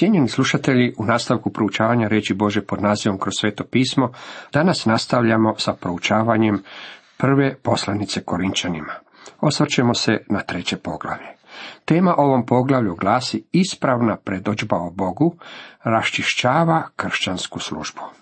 Cijenjeni slušatelji, u nastavku proučavanja reći Bože pod nazivom kroz sveto pismo, danas nastavljamo sa proučavanjem prve poslanice Korinčanima. Osvrćemo se na treće poglavlje. Tema ovom poglavlju glasi ispravna predođba o Bogu raščišćava kršćansku službu.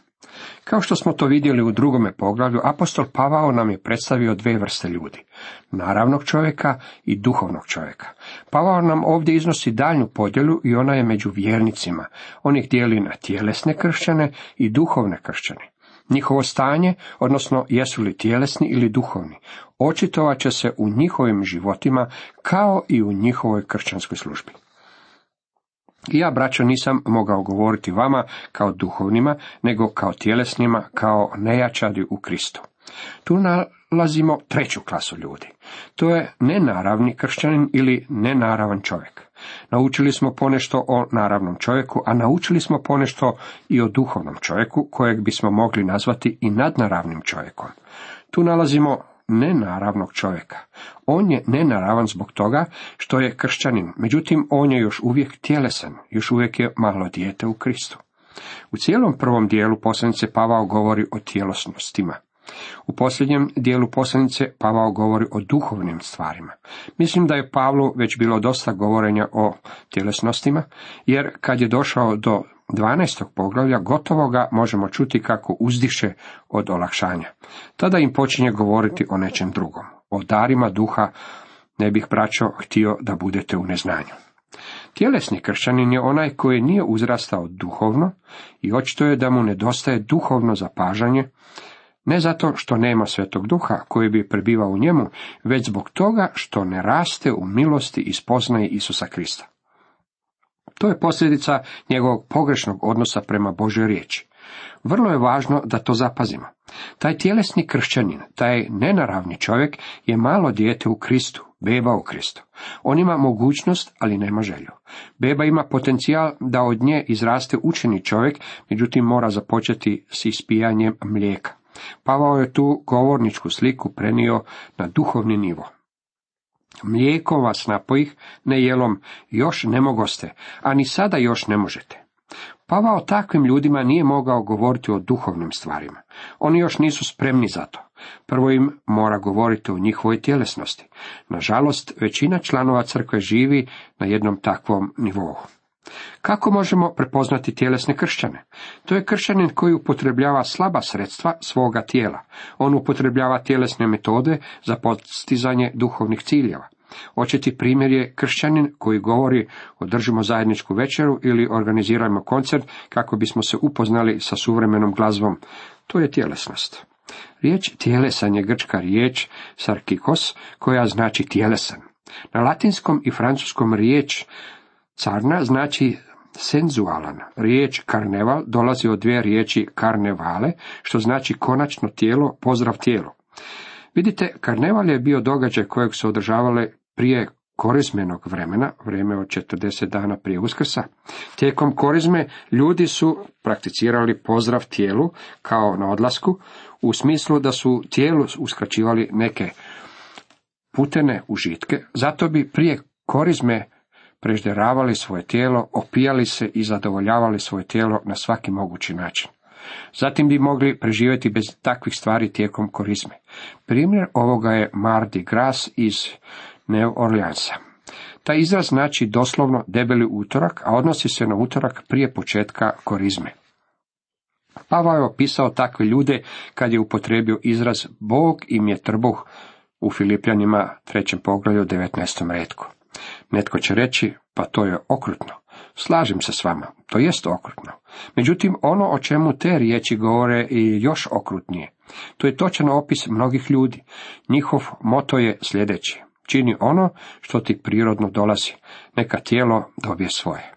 Kao što smo to vidjeli u drugome poglavlju, apostol Pavao nam je predstavio dve vrste ljudi, naravnog čovjeka i duhovnog čovjeka. Pavao nam ovdje iznosi daljnju podjelu i ona je među vjernicima. On ih dijeli na tjelesne kršćane i duhovne kršćane. Njihovo stanje, odnosno jesu li tjelesni ili duhovni, očitovat će se u njihovim životima kao i u njihovoj kršćanskoj službi. Ja, braćo, nisam mogao govoriti vama kao duhovnima, nego kao tjelesnima, kao nejačadi u Kristu. Tu nalazimo treću klasu ljudi. To je nenaravni kršćanin ili nenaravan čovjek. Naučili smo ponešto o naravnom čovjeku, a naučili smo ponešto i o duhovnom čovjeku, kojeg bismo mogli nazvati i nadnaravnim čovjekom. Tu nalazimo nenaravnog čovjeka. On je nenaravan zbog toga što je kršćanin, međutim on je još uvijek tjelesan, još uvijek je malo dijete u Kristu. U cijelom prvom dijelu poslanice Pavao govori o tjelosnostima. U posljednjem dijelu poslanice Pavao govori o duhovnim stvarima. Mislim da je Pavlu već bilo dosta govorenja o tjelesnostima, jer kad je došao do 12. poglavlja gotovo ga možemo čuti kako uzdiše od olakšanja. Tada im počinje govoriti o nečem drugom. O darima duha ne bih braćo htio da budete u neznanju. Tjelesni kršćanin je onaj koji nije uzrastao duhovno i očito je da mu nedostaje duhovno zapažanje, ne zato što nema svetog duha koji bi prebivao u njemu, već zbog toga što ne raste u milosti i spoznaje Isusa Krista. To je posljedica njegovog pogrešnog odnosa prema Božoj riječi. Vrlo je važno da to zapazimo. Taj tjelesni kršćanin, taj nenaravni čovjek je malo dijete u Kristu, beba u Kristu. On ima mogućnost, ali nema želju. Beba ima potencijal da od nje izraste učeni čovjek, međutim mora započeti s ispijanjem mlijeka. Pavao je tu govorničku sliku prenio na duhovni nivo. Mlijekom vas napojih, ne jelom, još ne mogoste, a ni sada još ne možete. Pavao takvim ljudima nije mogao govoriti o duhovnim stvarima. Oni još nisu spremni za to. Prvo im mora govoriti o njihovoj tjelesnosti. Nažalost, većina članova crkve živi na jednom takvom nivou. Kako možemo prepoznati tjelesne kršćane? To je kršćanin koji upotrebljava slaba sredstva svoga tijela. On upotrebljava tjelesne metode za postizanje duhovnih ciljeva. Očiti primjer je kršćanin koji govori održimo zajedničku večeru ili organizirajmo koncert kako bismo se upoznali sa suvremenom glazbom. To je tjelesnost. Riječ tjelesan je grčka riječ sarkikos koja znači tjelesan. Na latinskom i francuskom riječ Carna znači senzualan. Riječ karneval dolazi od dvije riječi karnevale, što znači konačno tijelo, pozdrav tijelo. Vidite, karneval je bio događaj kojeg su održavale prije korizmenog vremena, vrijeme od 40 dana prije uskrsa. Tijekom korizme ljudi su prakticirali pozdrav tijelu kao na odlasku, u smislu da su tijelu uskraćivali neke putene užitke, zato bi prije korizme prežderavali svoje tijelo, opijali se i zadovoljavali svoje tijelo na svaki mogući način. Zatim bi mogli preživjeti bez takvih stvari tijekom korizme. Primjer ovoga je Mardi Gras iz New Orleansa. Taj izraz znači doslovno debeli utorak, a odnosi se na utorak prije početka korizme. Pavao je opisao takve ljude kad je upotrebio izraz Bog im je trbuh u Filipljanima trećem poglavlju 19. redku. Netko će reći, pa to je okrutno. Slažem se s vama, to jest okrutno. Međutim, ono o čemu te riječi govore je još okrutnije. To je točan opis mnogih ljudi. Njihov moto je sljedeći. Čini ono što ti prirodno dolazi. Neka tijelo dobije svoje.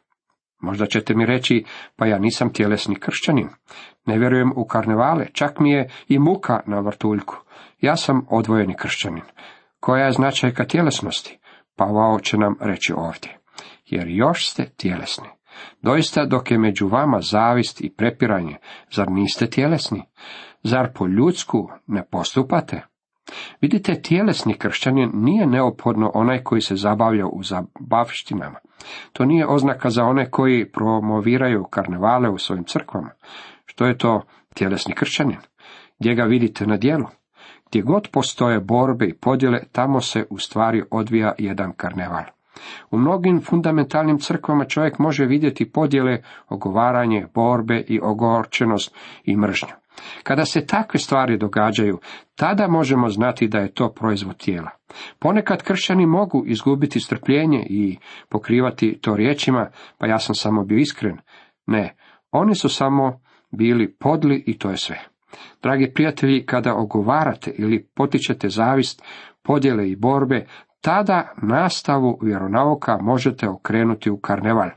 Možda ćete mi reći, pa ja nisam tjelesni kršćanin. Ne vjerujem u karnevale, čak mi je i muka na vrtuljku. Ja sam odvojeni kršćanin. Koja je značajka tjelesnosti? Pavao će nam reći ovdje. Jer još ste tjelesni. Doista dok je među vama zavist i prepiranje, zar niste tjelesni? Zar po ljudsku ne postupate? Vidite, tjelesni kršćanin nije neophodno onaj koji se zabavlja u zabavštinama. To nije oznaka za one koji promoviraju karnevale u svojim crkvama. Što je to tjelesni kršćanin? Gdje ga vidite na dijelu? Gdje god postoje borbe i podjele, tamo se u stvari odvija jedan karneval. U mnogim fundamentalnim crkvama čovjek može vidjeti podjele, ogovaranje, borbe i ogorčenost i mržnju. Kada se takve stvari događaju, tada možemo znati da je to proizvod tijela. Ponekad kršćani mogu izgubiti strpljenje i pokrivati to riječima, pa ja sam samo bio iskren. Ne, oni su samo bili podli i to je sve. Dragi prijatelji, kada ogovarate ili potičete zavist, podjele i borbe, tada nastavu vjeronauka možete okrenuti u karneval.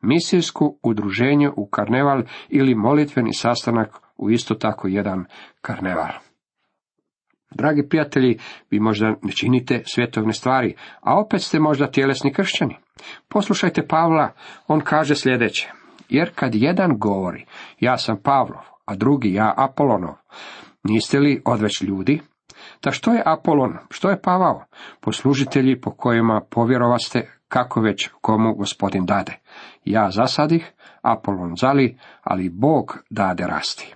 Misijsku udruženje u karneval ili molitveni sastanak u isto tako jedan karneval. Dragi prijatelji, vi možda ne činite svjetovne stvari, a opet ste možda tjelesni kršćani. Poslušajte Pavla, on kaže sljedeće. Jer kad jedan govori, ja sam Pavlov, a drugi ja Apolonov, niste li odveć ljudi? Da što je Apolon, što je Pavao? Poslužitelji po kojima povjerovaste kako već komu gospodin dade. Ja zasadih, Apolon zali, ali Bog dade rasti.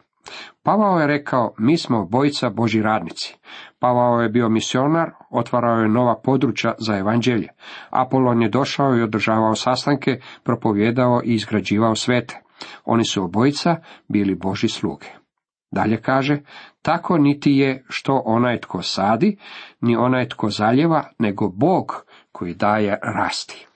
Pavao je rekao, mi smo bojica Boži radnici. Pavao je bio misionar, otvarao je nova područja za evanđelje. Apolon je došao i održavao sastanke, propovjedao i izgrađivao svete. Oni su obojica bili Boži sluge. Dalje kaže, tako niti je što onaj tko sadi, ni onaj tko zaljeva, nego Bog koji daje rasti.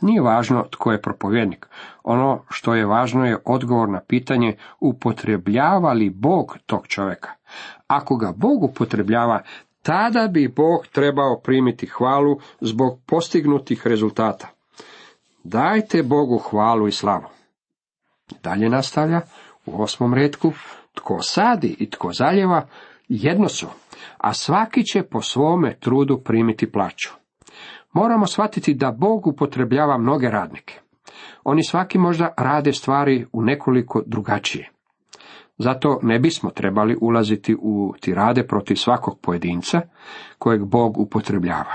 Nije važno tko je propovjednik. Ono što je važno je odgovor na pitanje upotrebljava li Bog tog čovjeka. Ako ga Bog upotrebljava, tada bi Bog trebao primiti hvalu zbog postignutih rezultata. Dajte Bogu hvalu i slavu. Dalje nastavlja u osmom redku, tko sadi i tko zaljeva, jedno su, a svaki će po svome trudu primiti plaću. Moramo shvatiti da Bog upotrebljava mnoge radnike. Oni svaki možda rade stvari u nekoliko drugačije. Zato ne bismo trebali ulaziti u tirade protiv svakog pojedinca kojeg Bog upotrebljava.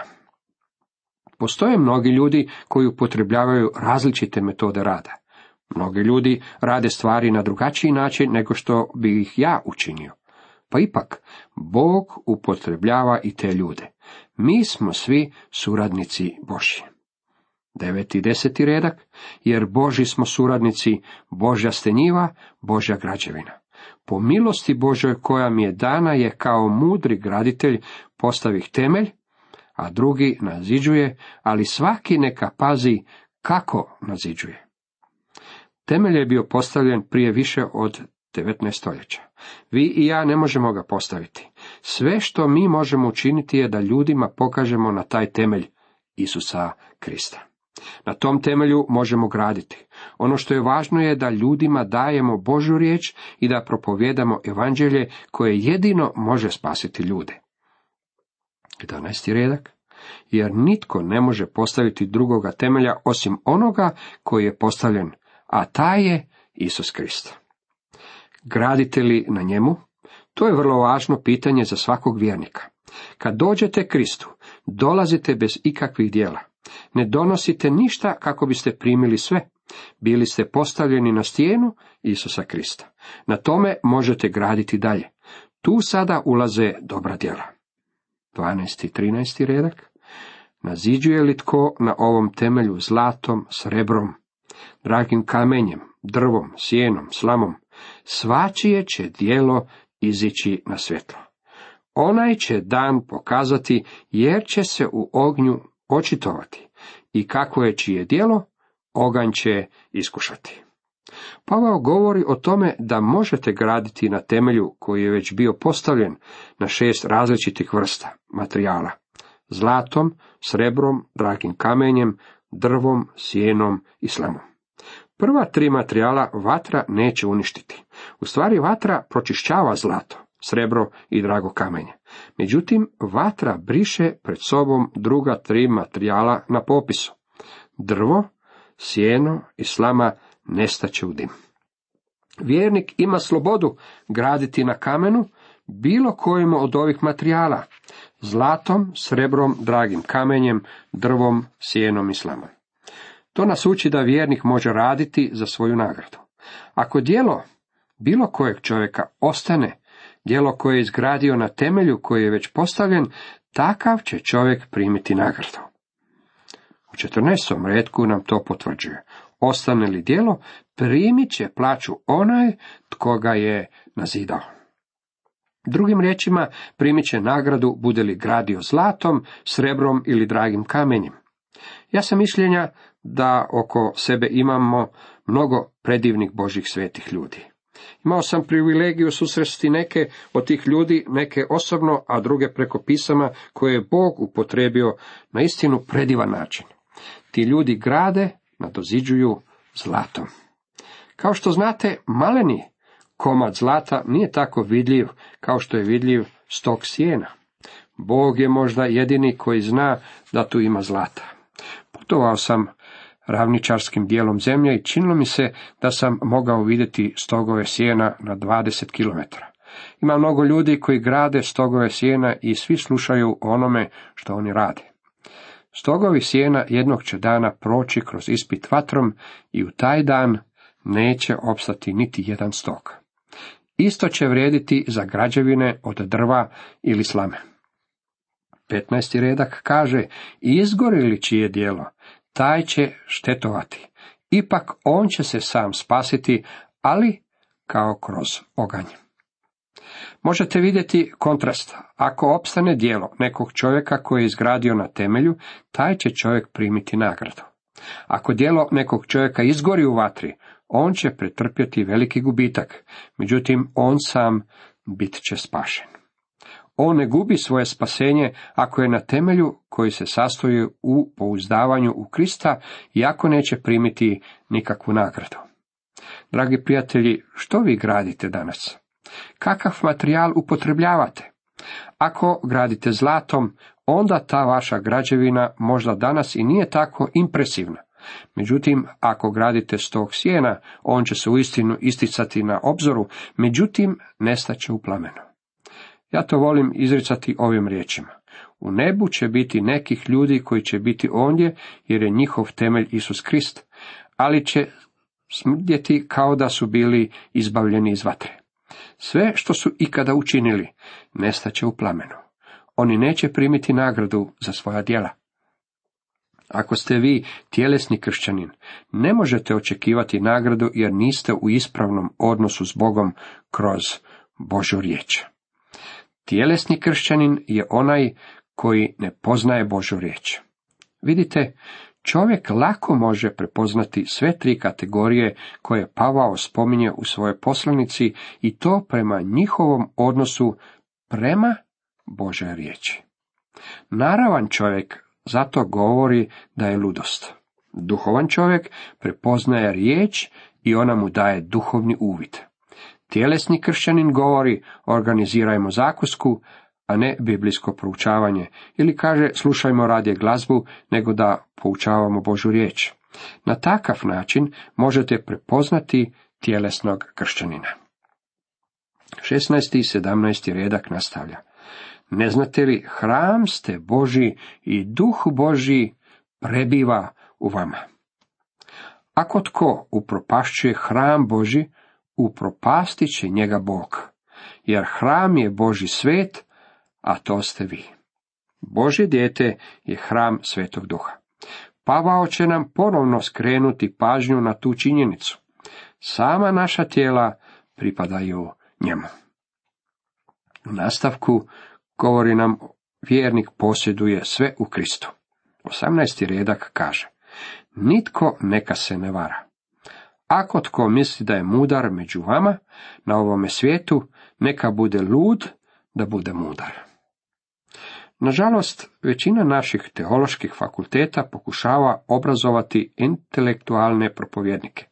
Postoje mnogi ljudi koji upotrebljavaju različite metode rada. Mnogi ljudi rade stvari na drugačiji način nego što bi ih ja učinio. Pa ipak, Bog upotrebljava i te ljude. Mi smo svi suradnici Božji. Deveti i deseti redak, jer Boži smo suradnici, Božja stenjiva, Božja građevina. Po milosti Božoj koja mi je dana je kao mudri graditelj postavih temelj, a drugi naziđuje, ali svaki neka pazi kako naziđuje. Temelj je bio postavljen prije više od 19. stoljeća. Vi i ja ne možemo ga postaviti. Sve što mi možemo učiniti je da ljudima pokažemo na taj temelj Isusa Krista. Na tom temelju možemo graditi. Ono što je važno je da ljudima dajemo Božju riječ i da propovjedamo evanđelje koje jedino može spasiti ljude. 11. redak. Jer nitko ne može postaviti drugoga temelja osim onoga koji je postavljen, a taj je Isus Krist. Gradite li na njemu? To je vrlo važno pitanje za svakog vjernika. Kad dođete Kristu, dolazite bez ikakvih dijela. Ne donosite ništa kako biste primili sve. Bili ste postavljeni na stijenu Isusa Krista. Na tome možete graditi dalje. Tu sada ulaze dobra djela. 12. i 13. redak. Naziđuje li tko na ovom temelju zlatom, srebrom, dragim kamenjem, drvom, sjenom, slamom, svačije će dijelo izići na svjetlo. Onaj će dan pokazati, jer će se u ognju očitovati. I kako je čije dijelo, oganj će iskušati. Pavao govori o tome da možete graditi na temelju koji je već bio postavljen na šest različitih vrsta materijala. Zlatom, srebrom, dragim kamenjem, drvom, sjenom i slamom. Prva tri materijala vatra neće uništiti. U stvari vatra pročišćava zlato, srebro i drago kamenje. Međutim, vatra briše pred sobom druga tri materijala na popisu. Drvo, sjeno i slama nestaće u dim. Vjernik ima slobodu graditi na kamenu, bilo kojim od ovih materijala, zlatom, srebrom, dragim kamenjem, drvom, sjenom i slamom. To nas uči da vjernik može raditi za svoju nagradu. Ako dijelo bilo kojeg čovjeka ostane, djelo koje je izgradio na temelju koji je već postavljen, takav će čovjek primiti nagradu. U 14. redku nam to potvrđuje. Ostane li djelo, primit će plaću onaj tko ga je nazidao. Drugim riječima, primit će nagradu bude li gradio zlatom, srebrom ili dragim kamenjem. Ja sam mišljenja da oko sebe imamo mnogo predivnih Božih svetih ljudi. Imao sam privilegiju susresti neke od tih ljudi, neke osobno, a druge preko pisama koje je Bog upotrebio na istinu predivan način. Ti ljudi grade, nadoziđuju zlatom. Kao što znate, maleni komad zlata nije tako vidljiv kao što je vidljiv stok sjena. Bog je možda jedini koji zna da tu ima zlata. Putovao sam ravničarskim dijelom zemlje i činilo mi se da sam mogao vidjeti stogove sjena na 20 km. Ima mnogo ljudi koji grade stogove sjena i svi slušaju onome što oni rade. Stogovi sjena jednog će dana proći kroz ispit vatrom i u taj dan neće opstati niti jedan stok. Isto će vrijediti za građevine od drva ili slame. 15. redak kaže, izgori li čije dijelo, taj će štetovati. Ipak on će se sam spasiti, ali kao kroz oganj. Možete vidjeti kontrast. Ako opstane dijelo nekog čovjeka koji je izgradio na temelju, taj će čovjek primiti nagradu. Ako dijelo nekog čovjeka izgori u vatri, on će pretrpjeti veliki gubitak, međutim on sam bit će spašen. On ne gubi svoje spasenje ako je na temelju koji se sastoji u pouzdavanju u Krista, iako neće primiti nikakvu nagradu. Dragi prijatelji, što vi gradite danas? Kakav materijal upotrebljavate? Ako gradite zlatom, onda ta vaša građevina možda danas i nije tako impresivna. Međutim, ako gradite stog sjena, on će se uistinu isticati na obzoru, međutim, nestaće u plamenu. Ja to volim izricati ovim riječima. U nebu će biti nekih ljudi koji će biti ondje, jer je njihov temelj Isus Krist, ali će smrdjeti kao da su bili izbavljeni iz vatre. Sve što su ikada učinili, nestaće u plamenu. Oni neće primiti nagradu za svoja djela. Ako ste vi tjelesni kršćanin, ne možete očekivati nagradu jer niste u ispravnom odnosu s Bogom kroz Božu riječ. Tjelesni kršćanin je onaj koji ne poznaje Božu riječ. Vidite, čovjek lako može prepoznati sve tri kategorije koje Pavao spominje u svojoj poslanici i to prema njihovom odnosu prema Božoj riječi. Naravan čovjek zato govori da je ludost. Duhovan čovjek prepoznaje riječ i ona mu daje duhovni uvid. Tjelesni kršćanin govori organizirajmo zakusku, a ne biblijsko proučavanje, ili kaže slušajmo radije glazbu, nego da poučavamo Božu riječ. Na takav način možete prepoznati tjelesnog kršćanina. 16. i 17. redak nastavlja. Ne znate li, hram ste Boži i duh Boži prebiva u vama. Ako tko upropašćuje hram Boži, upropastit će njega Bog, jer hram je Boži svet, a to ste vi. Bože dijete je hram svetog duha. Pavao će nam ponovno skrenuti pažnju na tu činjenicu. Sama naša tijela pripadaju njemu. U nastavku govori nam vjernik posjeduje sve u Kristu. 18. redak kaže, nitko neka se ne vara. Ako tko misli da je mudar među vama na ovome svijetu, neka bude lud da bude mudar. Nažalost, većina naših teoloških fakulteta pokušava obrazovati intelektualne propovjednike.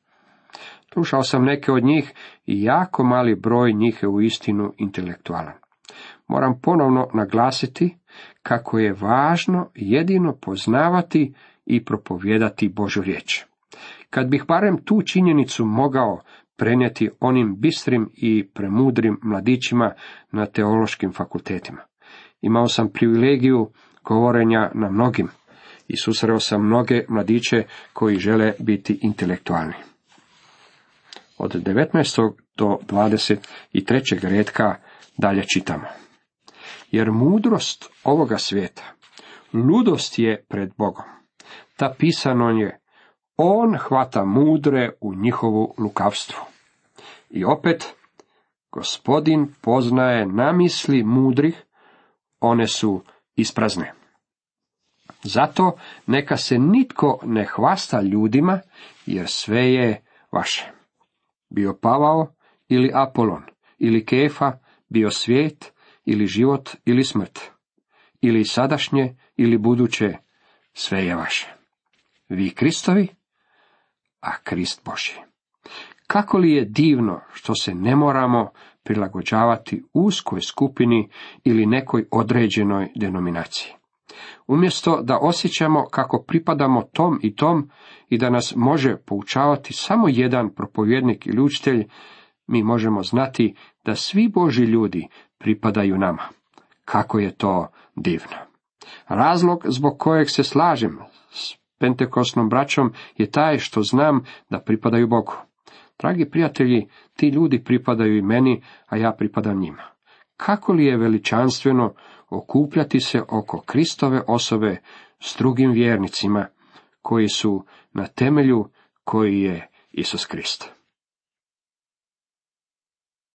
Slušao sam neke od njih i jako mali broj njih je u istinu intelektualan. Moram ponovno naglasiti kako je važno jedino poznavati i propovijedati Božu riječ. Kad bih barem tu činjenicu mogao prenijeti onim bistrim i premudrim mladićima na teološkim fakultetima. Imao sam privilegiju govorenja na mnogim i susreo sam mnoge mladiće koji žele biti intelektualni. Od 19. do 23. redka dalje čitamo. Jer mudrost ovoga svijeta, ludost je pred Bogom. Ta pisano je, on hvata mudre u njihovu lukavstvu. I opet, gospodin poznaje namisli mudrih, one su isprazne. Zato neka se nitko ne hvasta ljudima, jer sve je vaše. Bio Pavao ili Apolon, ili Kefa, bio svijet, ili život, ili smrt, ili sadašnje, ili buduće, sve je vaše. Vi Kristovi, a Krist Boži. Kako li je divno što se ne moramo prilagođavati uskoj skupini ili nekoj određenoj denominaciji. Umjesto da osjećamo kako pripadamo tom i tom i da nas može poučavati samo jedan propovjednik ili učitelj, mi možemo znati da svi Boži ljudi pripadaju nama. Kako je to divno. Razlog zbog kojeg se slažem s pentekosnom braćom je taj što znam da pripadaju Bogu. Dragi prijatelji, ti ljudi pripadaju i meni, a ja pripadam njima. Kako li je veličanstveno okupljati se oko Kristove osobe s drugim vjernicima, koji su na temelju koji je Isus Krist.